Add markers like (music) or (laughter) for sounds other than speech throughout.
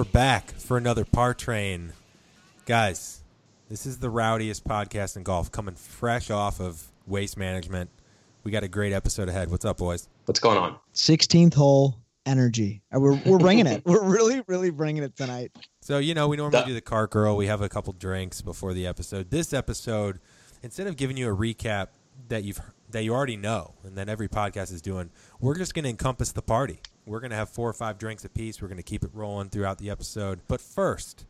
And we're back for another par train. Guys, this is the rowdiest podcast in golf coming fresh off of waste management. We got a great episode ahead. What's up, boys? What's going on? 16th hole energy. Uh, We're, we're bringing it. (laughs) We're really, really bringing it tonight. So, you know, we normally do the car girl. We have a couple drinks before the episode. This episode, instead of giving you a recap that you've that you already know and that every podcast is doing, we're just going to encompass the party. We're going to have four or five drinks apiece. We're going to keep it rolling throughout the episode. But first,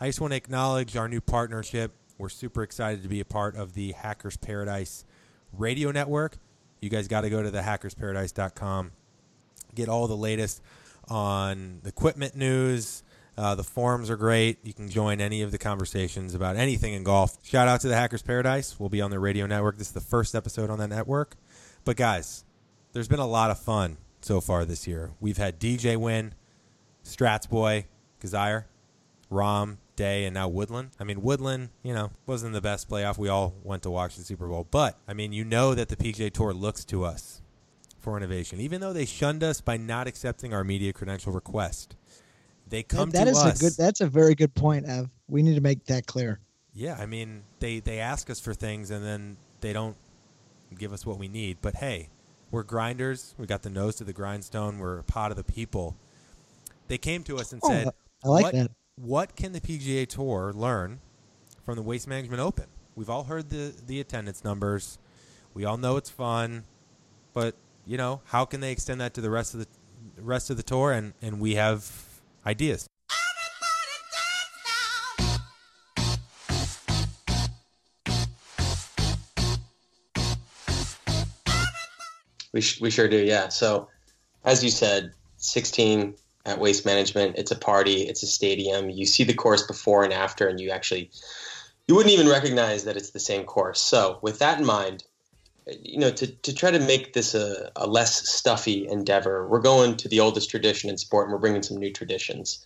I just want to acknowledge our new partnership. We're super excited to be a part of the Hackers Paradise radio network. You guys got to go to the hackersparadise.com get all the latest on equipment news. Uh, the forums are great. You can join any of the conversations about anything in golf. Shout out to the Hackers Paradise. We'll be on the radio network. This is the first episode on that network. But guys, there's been a lot of fun so far this year. We've had DJ win, Strats Boy, Kizzire, Rahm, Day, and now Woodland. I mean, Woodland, you know, wasn't the best playoff. We all went to watch the Super Bowl. But, I mean, you know that the PGA Tour looks to us for innovation, even though they shunned us by not accepting our media credential request. They come That- that to is us. a good. That's a very good point, Ev. We need to make that clear. Yeah, I mean, they they ask us for things and then they don't give us what we need. But hey, we're grinders. We got the nose to the grindstone. We're a pot of the people. They came to us and Oh, said, I like what, that. What can the PGA Tour learn from the Waste Management Open? We've all heard the the attendance numbers. We all know it's fun, but you know, how can they extend that to the rest of the rest of the tour? And and we have ideas. We, sh- we sure do, yeah. So, as you said, 16 at Waste Management. It's a party. It's a stadium. You see the course before and after, and you actually you wouldn't even recognize that it's the same course. So, with that in mind, you know, to, to try to make this a, a less stuffy endeavor, we're going to the oldest tradition in sport, and we're bringing some new traditions.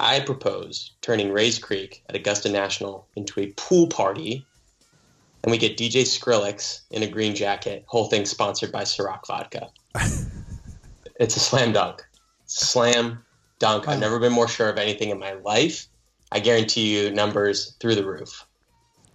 I propose turning Rae's Creek at Augusta National into a pool party and we get DJ Skrillex in a green jacket. Whole thing sponsored by Ciroc Vodka. (laughs) it's a slam dunk. Slam dunk. I've never been more sure of anything in my life. I guarantee you numbers through the roof.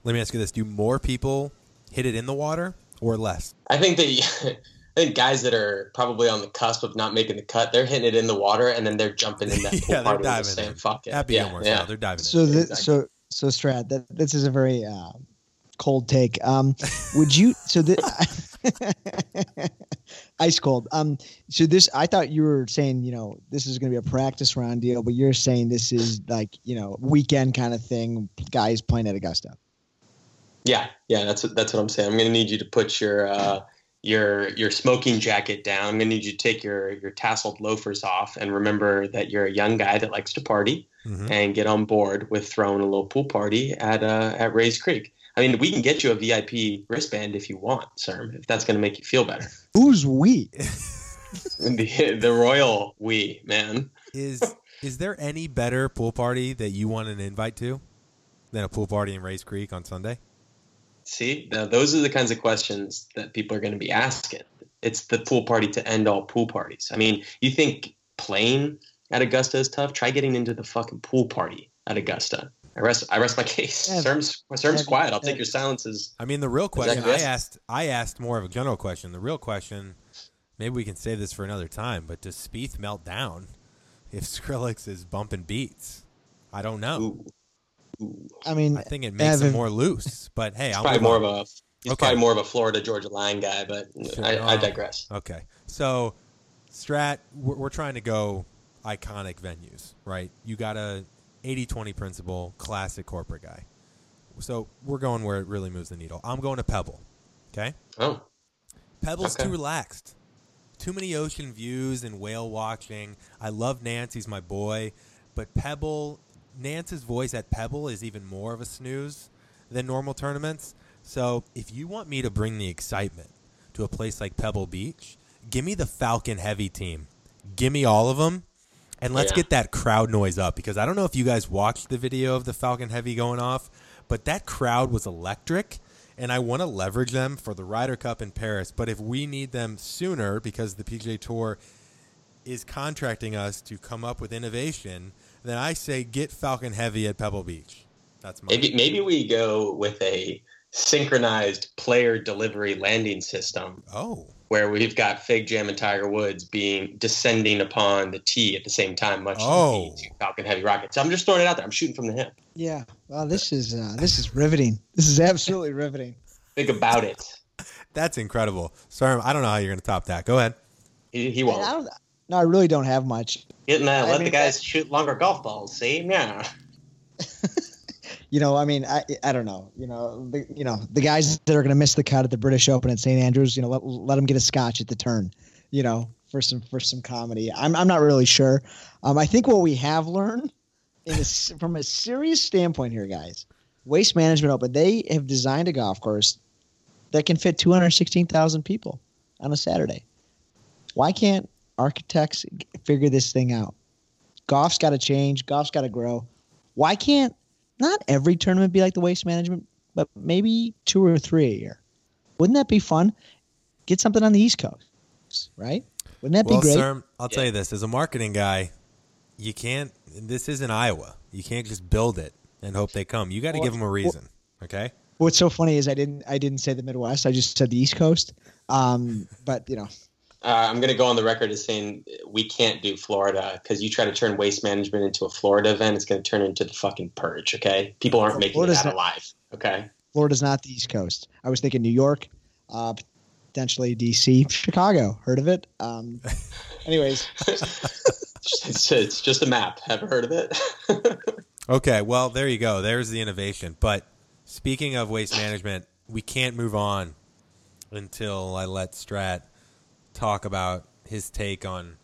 Let me ask you this: Do more people hit it in the water or less? I think that (laughs) I think guys that are probably on the cusp of not making the cut, they're hitting it in the water and then they're jumping in (laughs) that pool Yeah, they're party the diving same in. fuck it. Happy yeah, yeah. style. They're diving So, in. the, exactly. so, so, Strat. That this is a very uh, cold take. Um, would you? (laughs) So the (laughs) ice cold. Um, so this, I thought you were saying, you know, this is going to be a practice round deal, but you're saying this is like, you know, weekend kind of thing. Guys playing at Augusta. Yeah, yeah, that's what, that's what I'm saying. I'm going to need you to put your uh, your your smoking jacket down. I'm going to need you to take your your tasseled loafers off and remember that you're a young guy that likes to party Mhm. and get on board with throwing a little pool party at uh, at Rae's Creek. I mean, we can get you a VIP wristband if you want, sir, if that's going to make you feel better. (laughs) Who's we? (laughs) the the royal we man. Is is there any better pool party that you want an invite to than a pool party in Rae's Creek on Sunday? See, now those are the kinds of questions that people are going to be asking. It's the pool party to end all pool parties. I mean, you think playing at Augusta is tough? Try getting into the fucking pool party at Augusta. I rest. I rest my case. Serm's, Serm's quiet. I'll take your silences. I mean, the real question I asked. I asked more of a general question. The real question. Maybe we can save this for another time. But does Spieth melt down if (laughs) Skrillex is bumping beats? I don't know. Ooh. Ooh. I mean, I think it makes him more loose. But hey, I'm probably more on. of a. He's okay. probably more of a Florida Georgia line guy. But sure. I, I, digress. Okay, so Strat, we're, we're trying to go iconic venues, right? You gotta 80 20 principle, classic corporate guy. So we're going where it really moves the needle. I'm going to Pebble. Okay. Oh. Pebble's okay. too relaxed. Too many ocean views and whale watching. I love Nancy's my boy, but Pebble, Nantz's voice at Pebble is even more of a snooze than normal tournaments. So if you want me to bring the excitement to a place like Pebble Beach, give me the Falcon heavy team. Give me all of them and let's Yeah. get that crowd noise up because I don't know if you guys watched the video of the Falcon Heavy going off, but that crowd was electric and I want to leverage them for the Ryder Cup in Paris. But if we need them sooner because the PGA Tour is contracting us to come up with innovation, then I say get Falcon Heavy at Pebble Beach. That's my Maybe maybe we go with a synchronized player delivery landing system Oh, where we've got Fig Jam and Tiger Woods being descending upon the tee at the same time, much Oh. like two Falcon Heavy rockets. I'm just throwing it out there. I'm shooting from the hip. Yeah. Well, this is uh, this is riveting. This is absolutely riveting. Think about it. that's incredible. Sorry, I don't know how you're going to top that. Go ahead. He, he won't. don't. No, I really don't have much. Getting that. I Let mean, the guys shoot longer golf balls. See, yeah. You know, I mean, I I don't know. You know, the, you know the guys that are going to miss the cut at the British Open at St Andrews. You know, let let them get a scotch at the turn. You know, for some for some comedy. I'm I'm not really sure. Um, I think what we have learned, from a serious standpoint here, guys, Waste Management Open, they have designed a golf course that can fit 216,000 people on a Saturday. Why can't architects figure this thing out? Golf's got to change. Golf's got to grow. Why can't not every tournament be like the waste management, but maybe two or three a year? Wouldn't that be fun? Get something on the East Coast, right? Wouldn't that Well, be great? sir, I'll tell you this: as a marketing guy, you can't. This isn't Iowa. You can't just build it and hope they come. You got to Well, give them a reason. Okay. What's so funny is I didn't I didn't say the Midwest. I just said the East Coast. Um, but you know, Uh, I'm going to go on the record as saying we can't do Florida because you try to turn waste management into a Florida event, it's going to turn into the fucking purge. Okay, people aren't making Florida's it not- alive. Okay, Florida's not the East Coast. I was thinking New York, uh, potentially DC, Chicago. Heard of it? Um, (laughs) anyways, it's, it's just a map. Haven't heard of it? (laughs) Okay. Well, there you go. There's the innovation. But speaking of waste management, we can't move on until I let Strat talk about his take on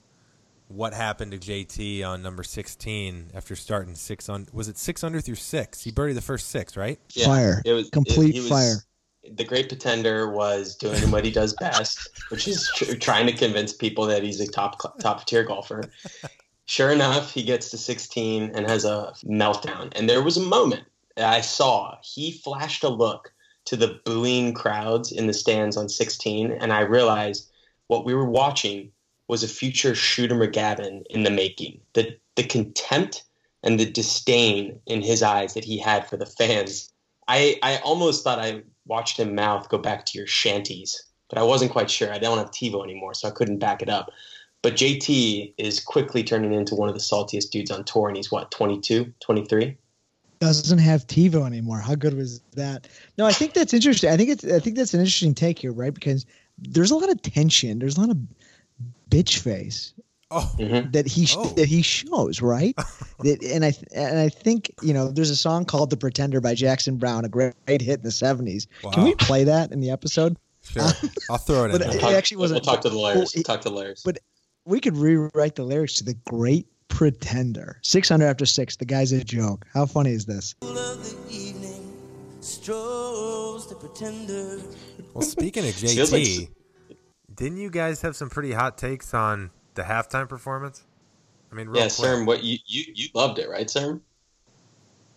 what happened to JT on number 16 after starting six on was it six under through six? He birdied the first six, right? Yeah, fire, it was complete it- he was- fire. The great pretender was doing what he does best, (laughs) which is tr- trying to convince people that he's a top top tier golfer. Sure enough, he gets to 16 and has a meltdown. And there was a moment that I saw he flashed a look to the booing crowds in the stands on 16, and I realized what we were watching was a future Shooter McGavin in the making. The the contempt and the disdain in his eyes that he had for the fans. I, I almost thought I watched him mouth go back to your shanties, but I wasn't quite sure. I don't have TiVo anymore, so I couldn't back it up. But JT is quickly turning into one of the saltiest dudes on tour, and he's what, 22, 23? doesn't have TiVo anymore. How good was that? No, I think that's interesting. I think it's I think that's an interesting take here, right? Because there's a lot of tension. There's a lot of bitch face Oh, Mm-hmm. that he sh- Oh. that he shows, right? (laughs) that, and I th- and I think you know there's a song called "The Pretender" by Jackson Browne, a great, great hit in the '70s. Can we play that in the episode? sure. I'll throw it in But there. it- Talk- actually wasn't- We'll talk to the lawyers. Well, talk to the lawyers. but- We could rewrite the lyrics to "The Great Pretender." Six hundred after six. The guy's a joke. How funny is this? Of the strolls the pretender. Well, speaking of Feels like JT, didn't you guys have some pretty hot takes on the halftime performance? I mean, real yeah, quick. Serm, what you, you you loved it, right, Serm?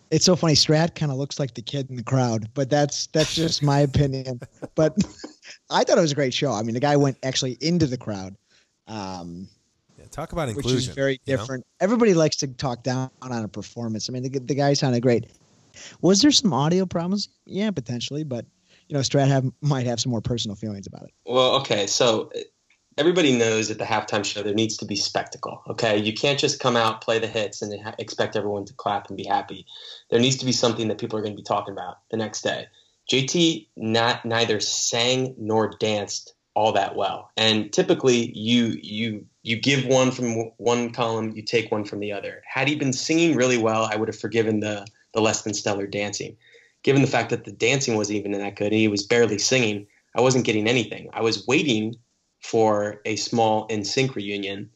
It's so funny. Strat kind of looks like the kid in the crowd, but that's that's just my opinion. But (laughs) I thought it was a great show. I mean, the guy went actually into the crowd, um, Yeah, talk about which inclusion. is very you know? different. Everybody likes to talk down on a performance. I mean, the, the guy sounded great. Was there some audio problems? Yeah, potentially, but you know, Strat have, might have some more personal feelings about it. Well, okay, so everybody knows at the halftime show there needs to be spectacle. Okay, you can't just come out, play the hits, and expect everyone to clap and be happy. There needs to be something that people are going to be talking about the next day. JT not neither sang nor danced all that well, and typically you you you give one from one column, you take one from the other. Had he been singing really well, I would have forgiven the the less than stellar dancing. Given the fact that the dancing wasn't even that good, and he was barely singing, I wasn't getting anything. I was waiting for a small NSYNC reunion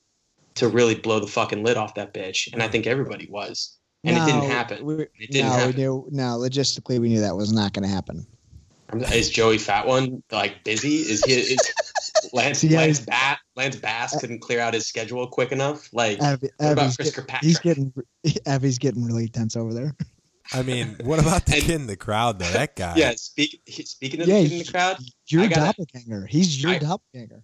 to really blow the fucking lid off that bitch, and I think everybody was, and it didn't happen. We, It didn't no, happen. we knew. No, logistically, we knew that was not going to happen. Is Joey Fatone like busy? Is he? Is (laughs) Lance Yeah, Lance, Bat, Lance Bass couldn't clear out his schedule quick enough? Like Abby, what about Chris get- Kirkpatrick? he's getting (laughs) Abby's getting really tense over there. I mean, what about the And- kid in the crowd though? That guy. yeah. Speak, speaking of Yeah, the kid in the crowd, Your I gotta- doppelganger. He's your I- doppelganger.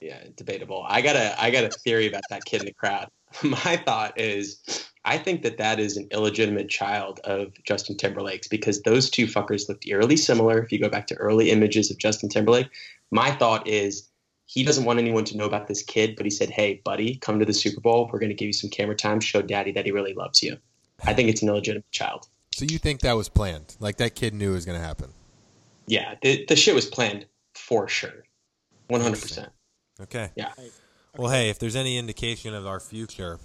yeah, debatable. I got a I got a theory about that kid in the crowd. (laughs) My thought is, I think that that is an illegitimate child of Justin Timberlake's because those two fuckers looked eerily similar. If you go back to early images of Justin Timberlake, my thought is he doesn't want anyone to know about this kid, but he said, "Hey, buddy, come to the Super Bowl. We're going to give you some camera time. Show Daddy that he really loves you." I think it's an illegitimate child. So you think that was planned? Like that kid knew it was going to happen? Yeah, the the shit was planned for sure, one hundred percent. Okay. Yeah. Well, hey, if there's any indication of our future,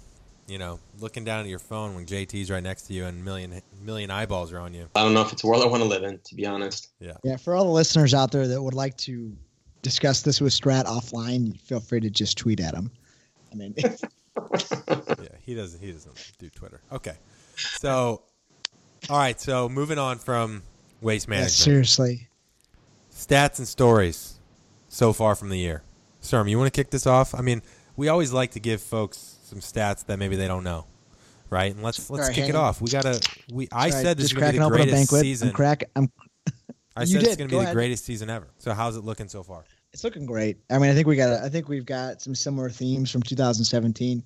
you know, looking down at your phone when JT's right next to you and million million eyeballs are on you. I don't know if it's a world I want to live in, to be honest. Yeah, Yeah. for all the listeners out there that would like to discuss this with Strat offline, feel free to just tweet at him. I mean, (laughs) yeah, he doesn't. He doesn't do Twitter. Okay. So, all right. So moving on from waste yeah, management, seriously. stats and stories so far from the year. Serm, you want to kick this off? I mean, we always like to give folks some stats that maybe they don't know, right? And let's let's kick it off. We gotta. We I Sorry, said this is gonna be the greatest season. I'm crack. I'm. I said it's gonna Go be the ahead. greatest season ever. So how's it looking so far? It's looking great. I mean, I think we got. I think we've got some similar themes from 2017.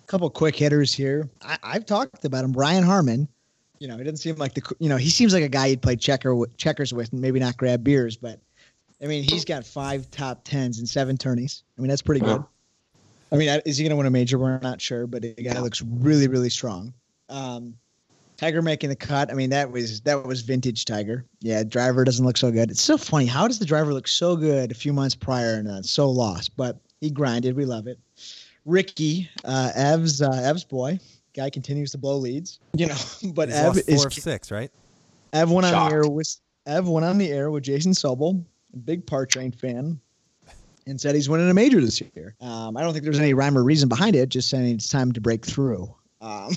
A couple quick hitters here. I, I've talked about him. Brian Harman. You know, he doesn't seem like the. You know, he seems like a guy you'd play checker with, checkers with, and maybe not grab beers. But I mean, he's got five top tens and seven tourneys. I mean, that's pretty good. I mean, is he going to win a major? We're not sure, but the guy looks really, really strong. Um, Tiger making the cut. I mean, that was that was vintage Tiger. Yeah, driver doesn't look so good. It's so funny. How does the driver look so good a few months prior and uh, so lost? But he grinded. We love it. Ricky, uh, Ev's uh, Ev's boy, guy continues to blow leads. (laughs) You know, (laughs) but He's Ev lost is four of six, right? Ev went on the air with Ev went on the air with Jason Sobel, a big par train fan, and said he's winning a major this year. Um, I don't think there's any rhyme or reason behind it. Just saying it's time to break through. Um,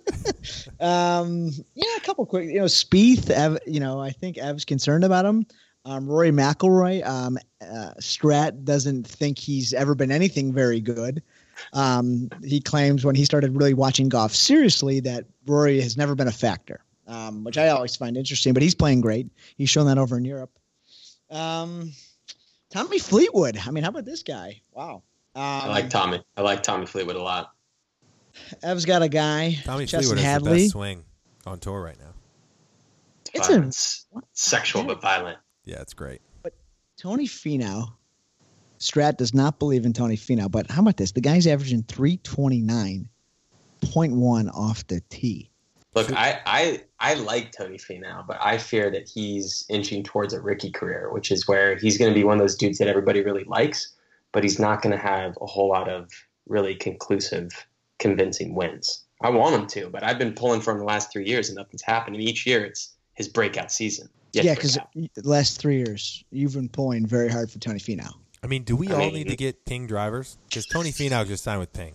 (laughs) um, yeah, a couple quick. You know, Spieth. Ev, you know, I think Ev's concerned about him. Um, Rory McIlroy. Um, uh, Strat doesn't think he's ever been anything very good. Um, he claims when he started really watching golf seriously that Rory has never been a factor, um, which I always find interesting. But he's playing great. He's shown that over in Europe. Um, Tommy Fleetwood. I mean, how about this guy? Wow. Um, I like Tommy. I like Tommy Fleetwood a lot. Ev's got a guy. Tommy Justin Fleetwood has the best swing on tour right now. It's Fun. a- It's sexual but violent. Yeah, it's great. But Tony Finau. Strat does not believe in Tony Finau, but how about this? The guy's averaging 329.1 off the tee. Look, I, I I like Tony Finau, but I fear that he's inching towards a Ricky career, which is where he's going to be one of those dudes that everybody really likes, but he's not going to have a whole lot of really conclusive, convincing wins. I want him to, but I've been pulling for him the last three years, and nothing's happened. And each year, it's his breakout season. Yet yeah, because last three years, you've been pulling very hard for Tony Finau. I mean, do we I all mean- need to get Ping drivers? Because Tony Finau just signed with Ping. out.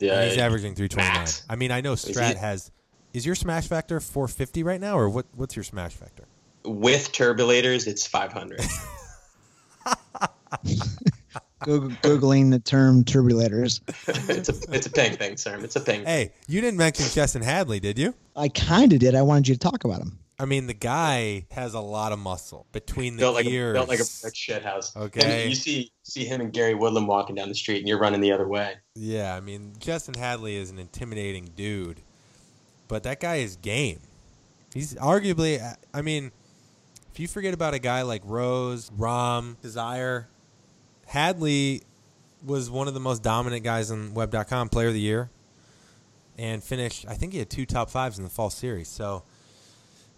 yeah, he's averaging 329. Max. I mean, I know Is Strat he- has. Is your smash factor 450 right now, or what? What's your smash factor? with turbulators, it's 500. (laughs) Googling the term turbulators. it's a it's a ping thing, sir. It's a ping. Hey, you didn't mention Chesson Hadley, did you? I kind of did. I wanted you to talk about him. I mean, the guy has a lot of muscle between the built like a, ears. built like a shit house. Okay. And you see see him and Gary Woodland walking down the street, and you're running the other way. Yeah, I mean, Chesson Hadley is an intimidating dude, but that guy is game. He's arguably, I mean, if you forget about a guy like Rose, Rahm, Desire, Hadley was one of the most dominant guys on Web.com, Player of the Year, and finished. I think he had two top fives in the fall series. So,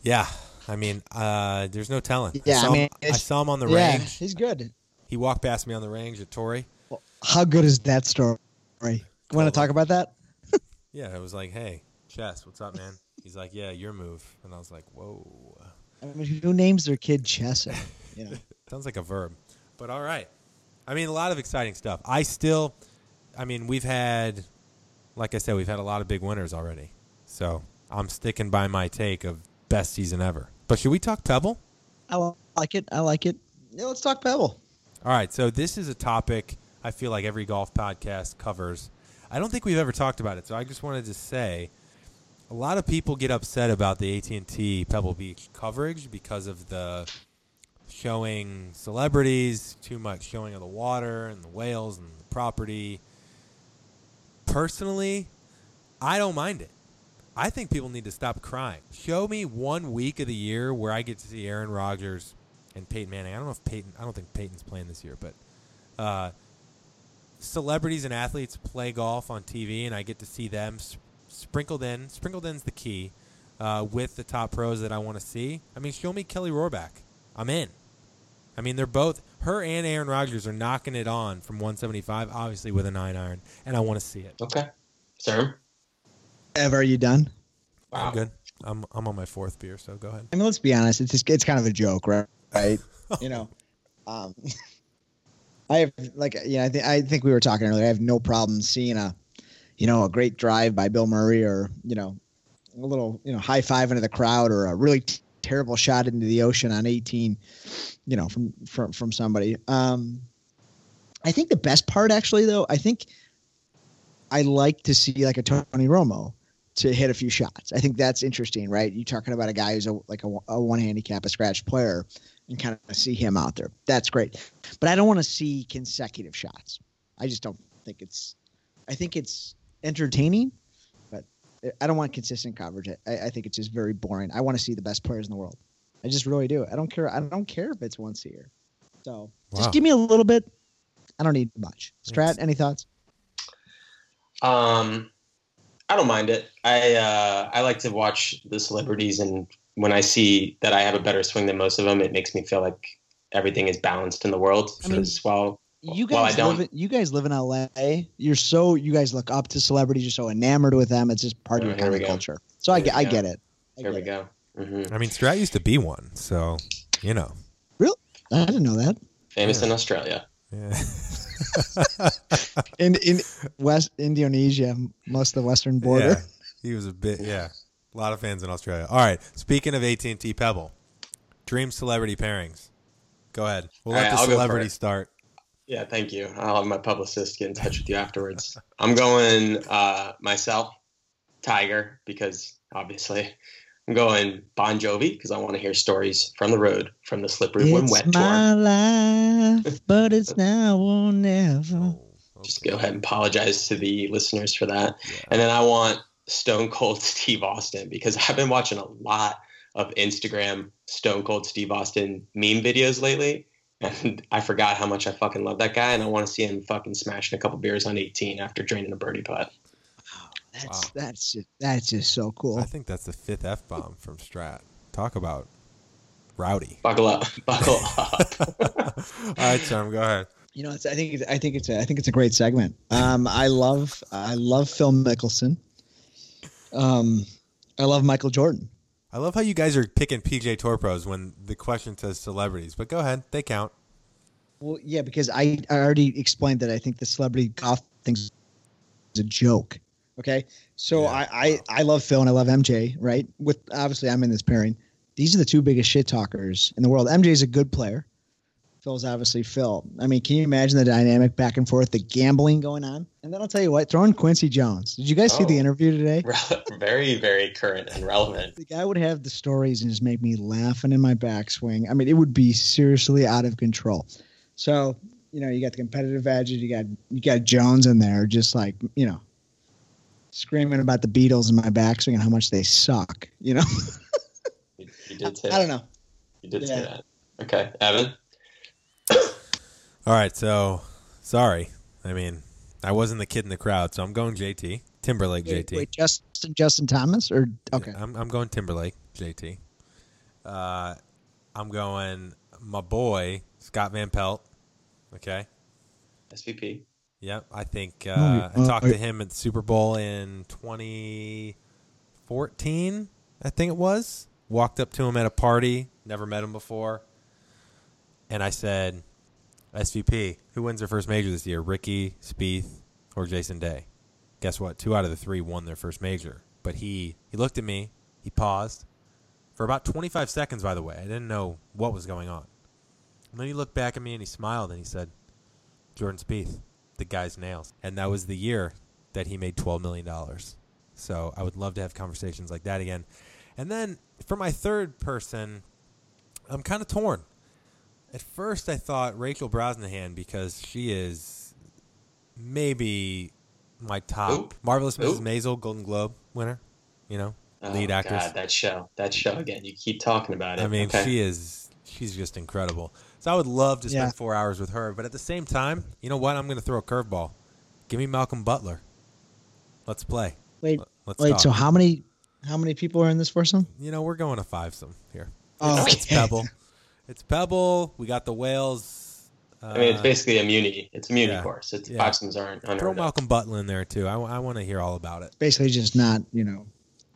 yeah, I mean, uh, there's no telling. Yeah, I saw mean, him, I saw him on the yeah, range. he's good. He walked past me on the range at Torrey. How good is that story? Want to talk about that? (laughs) Yeah, it was like, hey, Chess, what's up, man? He's like, yeah, your move. And I was like, whoa. I mean, who names their kid Chess? You know, (laughs) Sounds like a verb. But all right. I mean, a lot of exciting stuff. I still, I mean, we've had, like I said, we've had a lot of big winners already. So I'm sticking by my take of best season ever. But should we talk Pebble? I like it. I like it. Yeah, let's talk Pebble. All right. So this is a topic I feel like every golf podcast covers. I don't think we've ever talked about it. So I just wanted to say a lot of people get upset about the AT&T Pebble Beach coverage because of the showing celebrities, too much showing of the water and the whales and the property. Personally, I don't mind it. I think people need to stop crying. Show me one week of the year where I get to see Aaron Rodgers and Peyton Manning. I don't know if Peyton. I don't think Peyton's playing this year, but uh, celebrities and athletes play golf on TV, and I get to see them s- sprinkled in. Sprinkled in's the key uh, with the top pros that I want to see. I mean, show me Kelly Rohrbach. I'm in. I mean, they're both her and Aaron Rodgers are knocking it on from 175, obviously with a nine iron, and I want to see it. Okay. Sir? Ev, are you done? Wow. I'm good. I'm I'm on my fourth beer, so go ahead. I mean, let's be honest. It's just, it's kind of a joke, right? Right? (laughs) you know, um, (laughs) I have like yeah. I think I think we were talking earlier. I have no problem seeing a, you know, a great drive by Bill Murray, or you know, a little you know high five into the crowd, or a really t- terrible shot into the ocean on 18, you know, from from from somebody. Um, I think the best part, actually, though, I think I like to see like a Tony Romo to hit a few shots. I think that's interesting, right? You're talking about a guy who's a, like a, a one handicap, a scratch player, and kind of see him out there. That's great. But I don't want to see consecutive shots. I just don't think it's. I think it's entertaining, but I don't want consistent coverage. I, I think it's just very boring. I want to see the best players in the world. I just really do. I don't care. I don't care if it's once a year. So Wow. just give me a little bit. I don't need much. Strat, Thanks. any thoughts? Um, I don't mind it. I uh, I like to watch the celebrities, and when I see that I have a better swing than most of them, it makes me feel like everything is balanced in the world. I mean, Because while you Well, I guys don't- live in, you guys live in LA. You're so you guys look up to celebrities. You're so enamored with them. It's just part Oh, of here your we kind of go. culture. So I get I get it. I here we get it. go, hmm I mean, Strat used to be one, so you know. Really, I didn't know that. famous Yeah. in Australia. Yeah. (laughs) (laughs) In in West Indonesia, most of the western border. Yeah, he was a bit. Yeah, a lot of fans in Australia. All right. Speaking of AT and T Pebble, dream celebrity pairings. Go ahead. We'll All let right, the I'll celebrity start. Yeah, thank you. I'll have my publicist get in touch with you afterwards. I'm going uh, myself, Tiger, because obviously I'm going Bon Jovi because I want to hear stories from the road from the Slippery When It's Wet my tour. life, (laughs) but it's now or never. Oh, Just go ahead and apologize to the listeners for that. Yeah. And then I want Stone Cold Steve Austin because I've been watching a lot of Instagram Stone Cold Steve Austin meme videos lately. And I forgot how much I fucking love that guy. And I want to see him fucking smashing a couple beers on 18 after draining a birdie putt. That's Wow. that's just that's just so cool. I think that's the fifth f bomb from Strat. Talk about rowdy. Buckle up. (laughs) Buckle up. (laughs) All right, Charm, go ahead. You know, it's, I think it's, I think it's a, I think it's a great segment. Um, I love I love Phil Mickelson. Um, I love Michael Jordan. I love how you guys are picking PGA Tour pros when the question says celebrities, but go ahead, they count. Well, yeah, because I, I already explained that I think the celebrity golf thing is a joke. Okay, so Yeah, I, I. I love Phil and I love MJ. Right, with obviously I'm in this pairing. These are the two biggest shit talkers in the world. MJ is a good player. Phil's obviously Phil. I mean, can you imagine the dynamic back and forth, the gambling going on? And then I'll tell you what, throwing Quincy Jones. Did you guys see the Oh. interview today? (laughs) very, very current and relevant. The guy would have the stories and just make me laughing in my backswing. I mean, it would be seriously out of control. So, you know, you got the competitive edge, you got you got Jones in there, just like you know, screaming about the Beatles in my backswing and how much they suck. You know, (laughs) You, you did (laughs) say I don't know. You did Yeah. say that. Okay. Evan? All right, so sorry. I mean, I wasn't the kid in the crowd, so I'm going JT. Timberlake Wait, JT. wait, Justin Justin Thomas or okay? I'm, I'm going Timberlake JT. Uh, I'm going my boy Scott Van Pelt. Okay. SVP. Yep. I think uh, I talked oh, to him at the Super Bowl in 2014. I think it was. Walked up to him at a party. Never met him before. And I said, SVP, who wins their first major this year? Ricky, Spieth, or Jason Day? Guess what? Two out of the three won their first major. But he he looked at me. He paused for about 25 seconds. By the way, I didn't know what was going on. And then he looked back at me and he smiled and he said, Jordan Spieth, the guy's nails. And that was the year that he made $12 million. So I would love to have conversations like that again. And then for my third person, I'm kind of torn. At first, I thought Rachel Brosnahan because she is maybe my top Who? marvelous Mrs. Maisel Golden Globe winner. You know, Oh, lead actress. God, that show, that show again. You keep talking about it. I mean, Okay. she is she's just incredible. So I would love to spend Yeah. four hours with her, but at the same time, you know what? I'm going to throw a curveball. Give me Malcolm Butler. Let's play. Wait, Let's wait. talk. So how many how many people are in this foursome? you know, we're going to five some here. Oh, It's Pebble. It's Pebble. We got the whales. Uh, I mean, it's basically immunity. It's immunity yeah. course. It's Yeah. five sims aren't throw unheard of. Malcolm Butler in there too. I, want to hear all about it. Basically, just not you know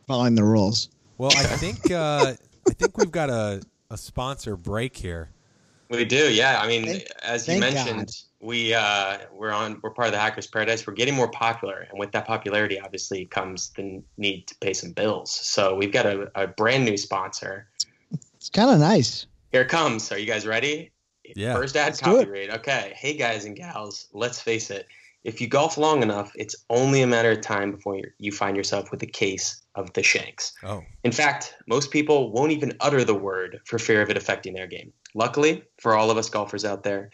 following the rules. Well, I think uh, I think we've got a, a sponsor break here. We do, yeah. I mean, Thank- as you mentioned, God. we uh, we're on we're part of the Hackers Paradise. We're getting more popular, and with that popularity, obviously comes the need to pay some bills. So we've got a, a brand new sponsor. It's kind of nice. Here it comes. Are you guys ready? Yeah. First ad Let's do copy read. Okay. Hey guys and gals, let's face it. If you golf long enough, it's only a matter of time before you you find yourself with a case of the shanks. Oh, In fact, most people won't even utter the word for fear of it affecting their game. Luckily, for all of us golfers out there,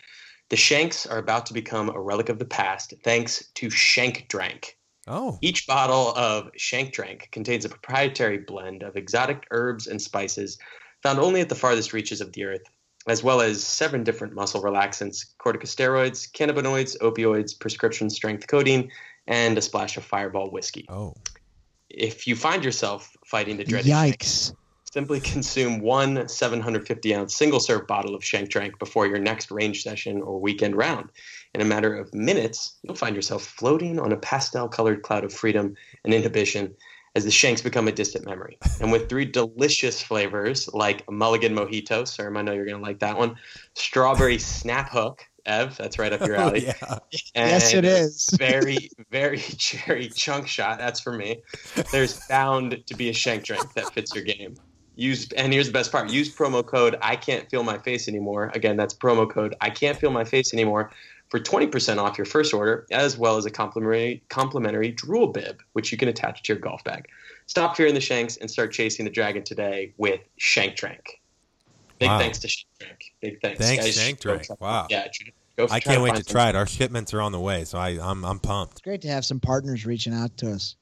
the Shanks are about to become a relic of the past thanks to Shank Drank. oh, Each bottle of Shank Drank contains a proprietary blend of exotic herbs and spices found only at the farthest reaches of the earth, as well as seven different muscle relaxants, corticosteroids, cannabinoids, opioids, prescription strength codeine, and a splash of fireball whiskey. oh. If you find yourself fighting the dreaded Shank, Simply consume one 750 ounce single serve bottle of Shank Drank before your next range session or weekend round. In a matter of minutes, you'll find yourself floating on a pastel colored cloud of freedom and inhibition as the Shanks become a distant memory. And with three delicious flavors like Mulligan Mojito, Serm, I know you're going to like that one, Strawberry Snap Hook, Ev, that's right up your (laughs) Oh, alley. yeah. and yes, it is. (laughs) very, very cherry chunk shot. That's for me. There's bound to be a shank drank that fits your game. Use and here's the best part. Use promo code I can't feel my face anymore. Again, that's promo code I can't feel my face anymore for 20% off your first order, as well as a complimentary complimentary drool bib, which you can attach to your golf bag. Stop fearing the shanks and start chasing the dragon today with Shank Drank. Big Wow. thanks to Shank Big thanks. Thanks, Guys, Shank Drank. Wow. Yeah, I can't wait to find some. try it. Our shipments are on the way, so I, I'm I'm pumped. It's great to have some partners reaching out to us.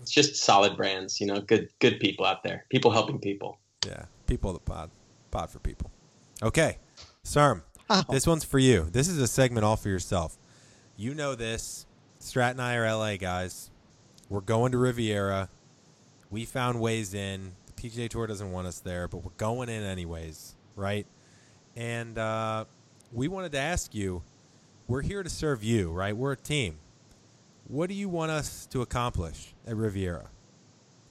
It's just solid brands, you know, good good people out there. People helping people. Yeah, people of the pod, pod for people. Okay, Serm, Wow. this one's for you. This is a segment all for yourself. You know this. Strat and I are LA guys. We're going to Riviera. We found ways in. The PGA Tour doesn't want us there, but we're going in anyways, right? And uh, we wanted to ask you. We're here to serve you, right? We're a team. What do you want us to accomplish at Riviera?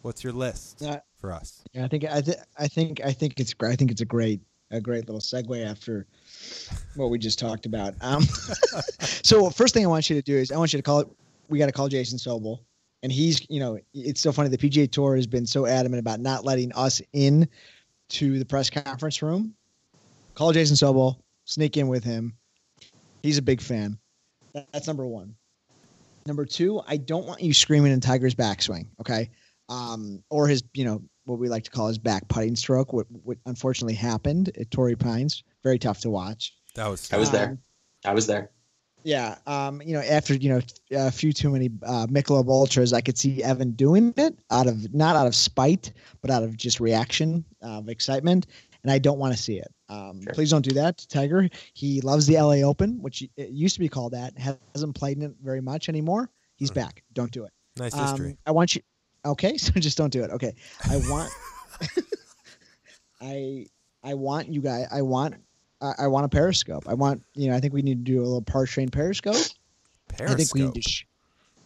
What's your list Yeah. for us? Yeah, I think I, th- I think I think it's. I think it's a great a great little segue after what we just talked about. Um, (laughs) so first thing I want you to do is I want you to call it. We got to call Jason Sobel, and he's you know it's so funny. The PGA Tour has been so adamant about not letting us in to the press conference room. Call Jason Sobel, sneak in with him. He's a big fan. That's number one. Number two, I don't want you screaming in Tiger's backswing. Okay um, or his, you know, what we like to call his back putting stroke, what, what unfortunately happened at Torrey Pines. Very tough to watch. That was I was there. Um, I was there. Yeah, um, you know, after you know a few too many uh, Michelob Ultras, I could see Evan doing it out of not out of spite, but out of just reaction of excitement, and I don't want to see it. Um, Sure. Please don't do that, to Tiger. He loves the LA Open, which it used to be called that. Hasn't played in it very much anymore. He's Mhm. back. Don't do it. nice Um, history. I want you. Okay, (laughs) so just don't do it. Okay, I want. (laughs) I I want you guys. I want. I, I want a periscope. I want. You know. I think we need to do a little par train periscope. Periscope. I think we need to. Sh-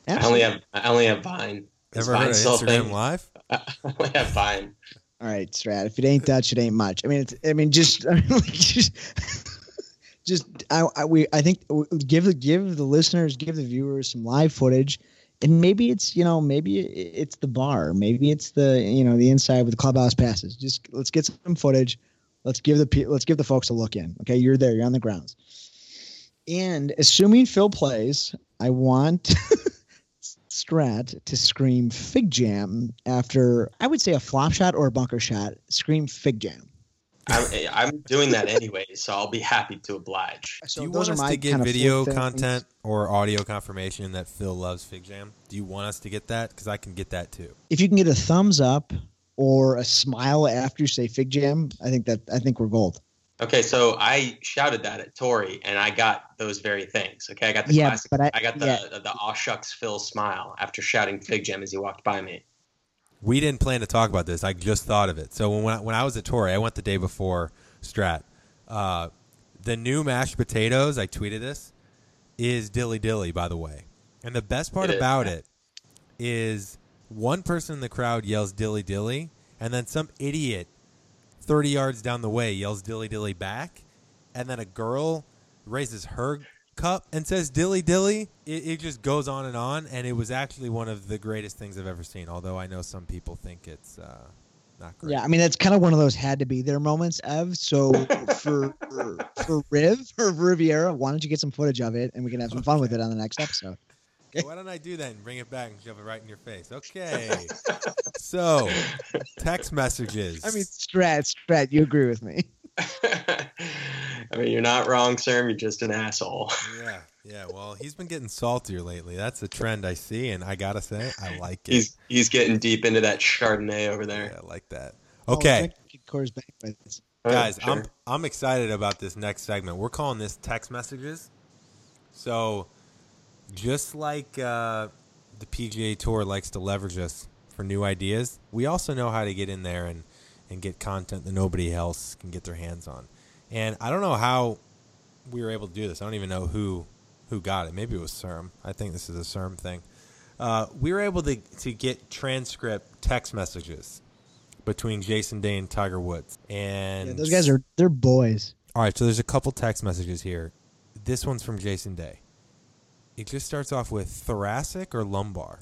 I only have I only have Vine. Is Ever heard Vine of still a Instagram thing? Live? (laughs) I only have Vine. All right, Strat. If it ain't Dutch, it ain't much. I mean, it's, I mean, just, (laughs) I mean, like, just, (laughs) just, I, I, we, I think, give the, give the listeners, give the viewers some live footage, and maybe it's, you know, maybe it's the bar, maybe it's the, you know, the inside with the clubhouse passes. Just let's get some footage. Let's give the, let's give the folks a look in. Okay, you're there, you're on the grounds, and assuming Phil plays, I want. (laughs) Strat to scream fig jam after I would say a flop shot or a bunker shot. Scream fig jam. I'm, I'm doing that anyway, so I'll be happy to oblige. So Do you want us my to get video four things. content or audio confirmation that Phil loves Fig Jam? Do you want us to get that? Because I can get that too. If you can get a thumbs up or a smile after you say Fig Jam, I think that I think we're gold. Okay, so I shouted that at Torrey, and I got those very things. Okay, I got the Yeah, classic. but I, I- got the yeah. the, the aw shucks Phil smile after shouting Fig Jam as he walked by me. We didn't plan to talk about this. I just thought of it. So when I, when I was at Torrey, I went the day before Strat. Uh, the new mashed potatoes, I tweeted this, is dilly dilly, by the way. And the best part It is, about yeah. it is one person in the crowd yells dilly dilly, and then some idiot 30 yards down the way yells dilly dilly back, and then a girl raises her cup and says dilly dilly. It, it just goes on and on, and it was actually one of the greatest things I've ever seen. Although I know some people think it's uh, not great. Yeah, I mean that's kind of one of those had to be there moments, Ev. So for for, for Riv or Riviera, why don't you get some footage of it and we can have some fun with it on the next episode? Okay, Why don't I do that and bring it back and shove it right in your face? Okay. so, text messages. I mean, Strat, Strat, you agree with me? (laughs) I mean, you're not wrong, sir. You're just an asshole. yeah, yeah. Well, he's been getting saltier lately. That's a trend I see, and I gotta say, I like it. He's he's getting deep into that Chardonnay over there. yeah, I like that. Oh, Okay, drink Coors Banquets. Oh, guys, sure. I'm I'm excited about this next segment. We're calling this text messages. So, just like uh, the PGA Tour likes to leverage us for new ideas, we also know how to get in there and and get content that nobody else can get their hands on. And I don't know how we were able to do this. I don't even know who who got it. Maybe it was CERM. I think this is a CERM thing. Uh, we were able to to get transcript text messages between Jason Day and Tiger Woods. And Yeah, those guys are they're boys. all right, so there's a couple text messages here. This one's from Jason Day. It just starts off with thoracic or lumbar.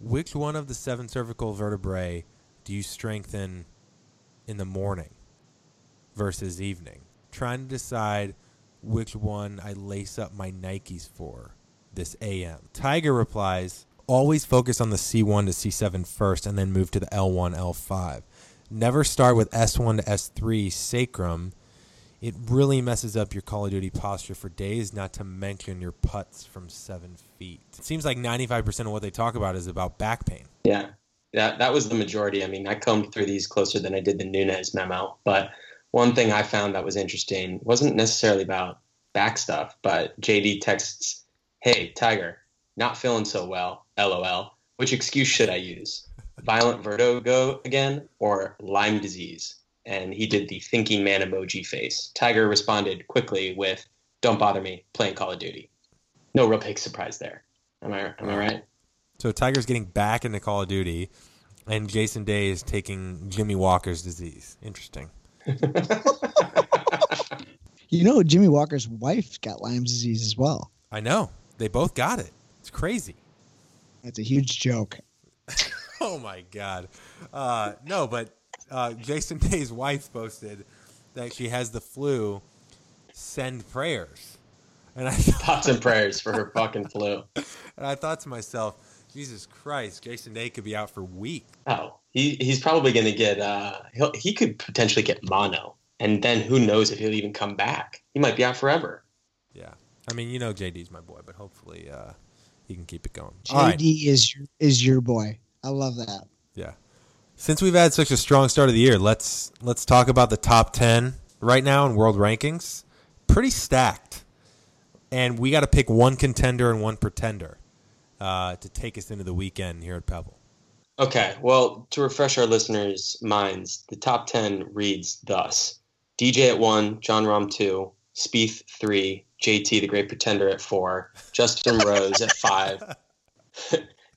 Which one of the seven cervical vertebrae do you strengthen in the morning versus evening? Trying to decide which one I lace up my Nikes for this AM. Tiger replies, always focus on the C1 to C7 first and then move to the L1, L5. Never start with S1 to S3 sacrum. It really messes up your Call of Duty posture for days, not to mention your putts from seven feet. It seems like 95% of what they talk about is about back pain. Yeah, that that was the majority. I mean, I combed through these closer than I did the Nunes memo. But one thing I found that was interesting wasn't necessarily about back stuff, but JD texts, "Hey Tiger, not feeling so well. LOL. Which excuse should I use? Violent vertigo again or Lyme disease?" And he did the thinking man emoji face. Tiger responded quickly with, "Don't bother me. Playing Call of Duty." No real big surprise there. Am I am I right? So Tiger's getting back into Call of Duty, and Jason Day is taking Jimmy Walker's disease. Interesting. (laughs) You know, Jimmy Walker's wife got Lyme disease as well. I know. They both got it. It's crazy. That's a huge joke. (laughs) Oh my god. Uh, no, but uh, Jason (laughs) Day's wife posted that she has the flu. Send prayers, and I Thoughts and prayers for her fucking flu. (laughs) and I thought to myself, Jesus Christ, Jason Day could be out for weeks. Oh, he he's probably going to get. Uh, he'll, he could potentially get mono, and then who knows if he'll even come back? He might be out forever. Yeah, I mean, you know, JD's my boy, but hopefully uh, he can keep it going. JD All right. is your, is your boy. I love that. Yeah. Since we've had such a strong start of the year, let's let's talk about the top ten right now in world rankings. Pretty stacked, and we got to pick one contender and one pretender uh, to take us into the weekend here at Pebble. Okay, well, to refresh our listeners' minds, the top ten reads thus: DJ at one, Jon Rahm two, Spieth three, JT the Great Pretender at four, Justin Rose at five, (laughs)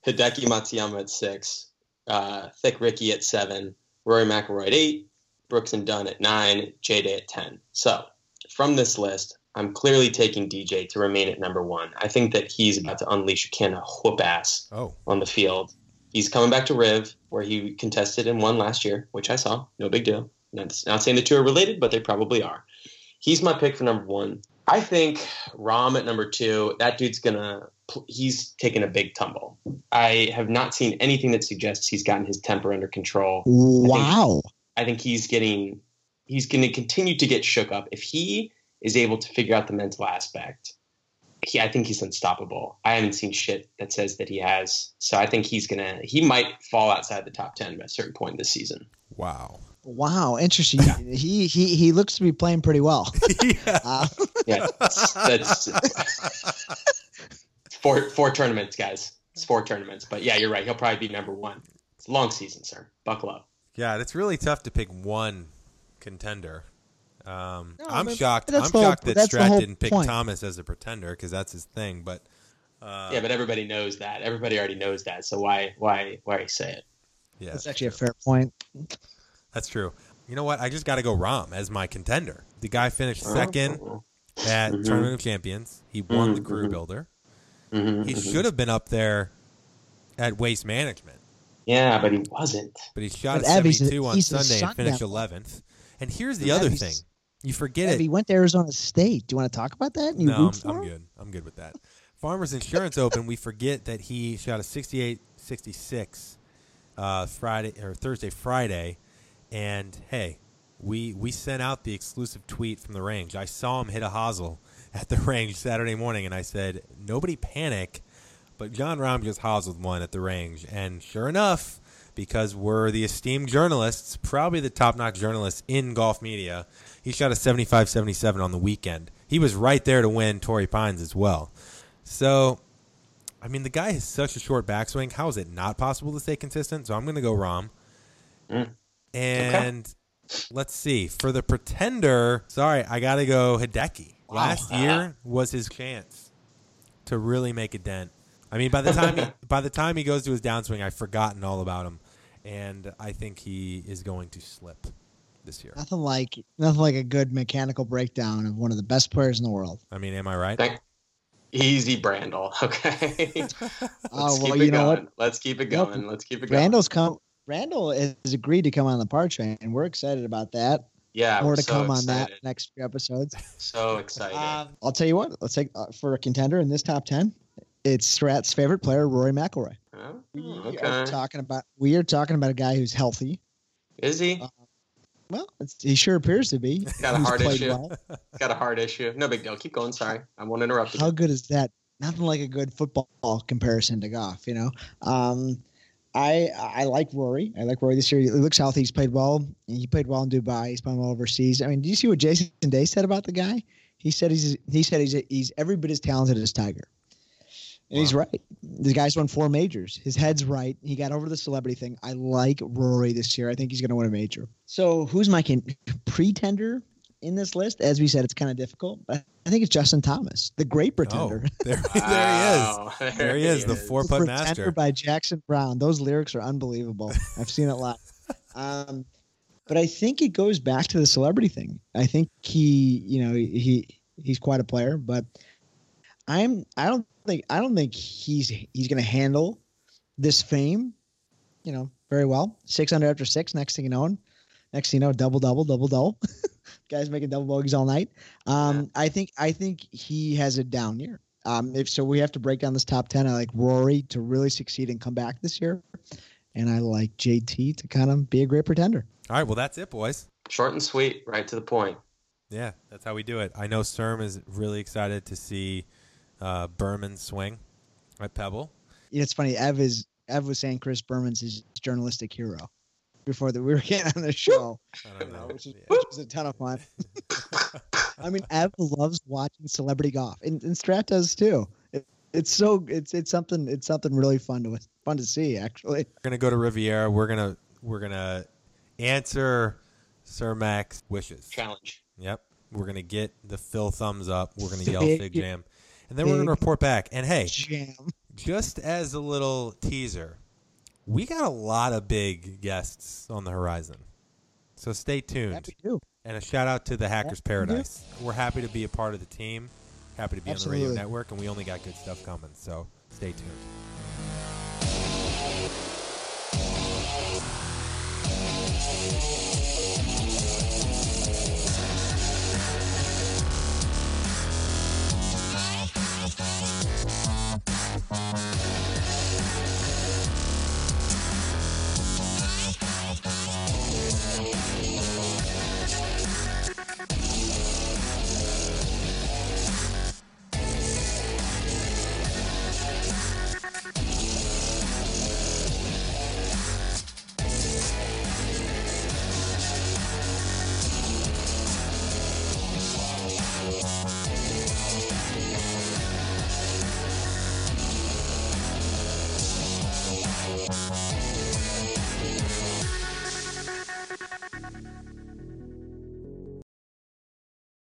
Hideki Matsuyama at six, uh, Thick Ricky at seven, Rory McIlroy at eight, Brooks and Dunn at nine, J Day at ten. So, from this list, I'm clearly taking DJ to remain at number one. I think that he's about to unleash a can of whoop ass Oh, on the field. He's coming back to Riv, where he contested and won last year, which I saw. No big deal. Not, not saying the two are related, but they probably are. He's my pick for number one. I think Rahm at number two. That dude's gonna. He's taken a big tumble. I have not seen anything that suggests he's gotten his temper under control. Wow. I think he's getting he's going to continue to get shook up. If he is able to figure out the mental aspect, he, I think he's unstoppable. I haven't seen shit that says that he has. So I think he's gonna. He might fall outside the top ten at a certain point this season. Wow. Wow, interesting. He he he looks to be playing pretty well. (laughs) yeah. Uh, Yeah, that's, that's (laughs) four four tournaments, guys. It's four tournaments, but yeah, you're right. He'll probably be number one. It's a long season, sir. Buckle up. Yeah, it's really tough to pick one contender. Um, No, I'm shocked. I'm the whole- shocked that that's Strat didn't pick point. Thomas as a pretender because that's his thing. But uh, yeah, but everybody knows that. Everybody already knows that. So why why why say it? yeah, that's actually a fair point. That's true. You know what? I just got to go Rahm as my contender. The guy finished second Oh. at Mhm. Tournament of Champions. He won the Mhm, Crew. Builder. Mhm, He mhm. should have been up there at Waste Management, Yeah, but he wasn't. but he shot But a Ev, he's a- 72 on Sunday and Sundown. finished 11th. And here's the But other Ev, thing: you forget Yeah, it. he went to Arizona State. Do you want to talk about that? No, I'm, I'm good. I'm good with that. Farmers Insurance Open, we forget that he shot a 68 66 uh, Friday or Thursday, Friday. And hey, we we sent out the exclusive tweet from the range. I saw him hit a hosel at the (laughs) range Saturday morning, and I said, nobody panic. But Jon Rahm just hoseled one at the range. And sure enough, because we're the esteemed journalists, probably the top notch journalists in golf media, he shot a 75 77 on the weekend. He was right there to win Torrey Pines as well. So, I mean, the guy has such a short backswing. How is it not possible to stay consistent? So I'm going to go Rahm. Mm. And let's see. For the pretender, sorry, I got to go Hideki. Wow. Last year (laughs) was his chance to really make a dent. I mean, by the time he, (laughs) by the time he goes to his downswing, I've forgotten all about him, and I think he is going to slip this year. Nothing like nothing like a good mechanical breakdown of one of the best players in the world. I mean, am I right? Thank- Easy, Brandel. (laughs) Okay. Oh, let's Oh keep well, it you know going. what? Let's keep it Nope. going. Let's keep it going. Randall's come. Randall has agreed to come on the par train, and we're excited about that. yeah, More to so come on that next few episodes. So excited. Um, I'll tell you what. Let's take uh, for a contender in this top ten. It's Strat's favorite player, Rory McIlroy. Oh, We are talking about we are talking about a guy who's healthy. Is he? uh, Well, it's, he sure appears to be. Got a He's heart issue. well. Got a heart issue. No big deal. Keep going. Sorry, I won't interrupt. How You. good is that? Nothing like a good football comparison to golf, you know. Um, I I like Rory. I like Rory this year. He looks healthy. He's played well. He played well in Dubai. He's playing well overseas. I mean, do you see what Jason Day said about the guy? He said he's he said he's he's every bit as talented as Tiger. And he's right. The guy's won four majors. His head's right. He got over the celebrity thing. I like Rory this year. I think he's going to win a major. So who's my con- pretender in this list? As we said, it's kind of difficult, but I think it's Justin Thomas, the great Oh, pretender. (laughs) there, there he is. There he is, the four putt master. by Jackson Browne. Those lyrics are unbelievable. I've seen it live. (laughs) Um, but I think it goes back to the celebrity thing. I think he, you know, he he's quite a player, but I'm I don't think I don't think he's he's going to handle this fame, you know, very well. Six under after six. Next thing you know, next thing you know, double double double double. (laughs) Guys making double bogeys all night. Um, I think I think he has a down year. Um, if so, we have to break down this top ten. I like Rory to really succeed and come back this year, and I like JT to kind of be a great pretender. All right, well, that's it, boys. Short and sweet, right to the point. Yeah, that's how we do it. I know Serm is really excited to see uh, Berman swing at Pebble. You know, it's funny. Ev is Ev was saying Chris Berman's his journalistic hero before that we were getting on the show, I don't know. which, is, Yeah. which was a ton of fun. I mean, Ev loves watching celebrity golf, and, and Strat does too. It, it's so it's it's something it's something really fun to fun to see actually. We're gonna go to Riviera. We're gonna we're gonna answer Cermak's wishes. Challenge. Yep. We're gonna get the Phil thumbs up. We're gonna yell Big- Fig Jam, and then we're gonna report back. And hey, Jam. just as a little teaser, we got a lot of big guests on the horizon. So stay tuned. And a shout out to the Hackers Yeah, we do. Paradise. We're happy to be a part of the team. Happy to be on the radio network, and we only got good stuff coming. So stay tuned.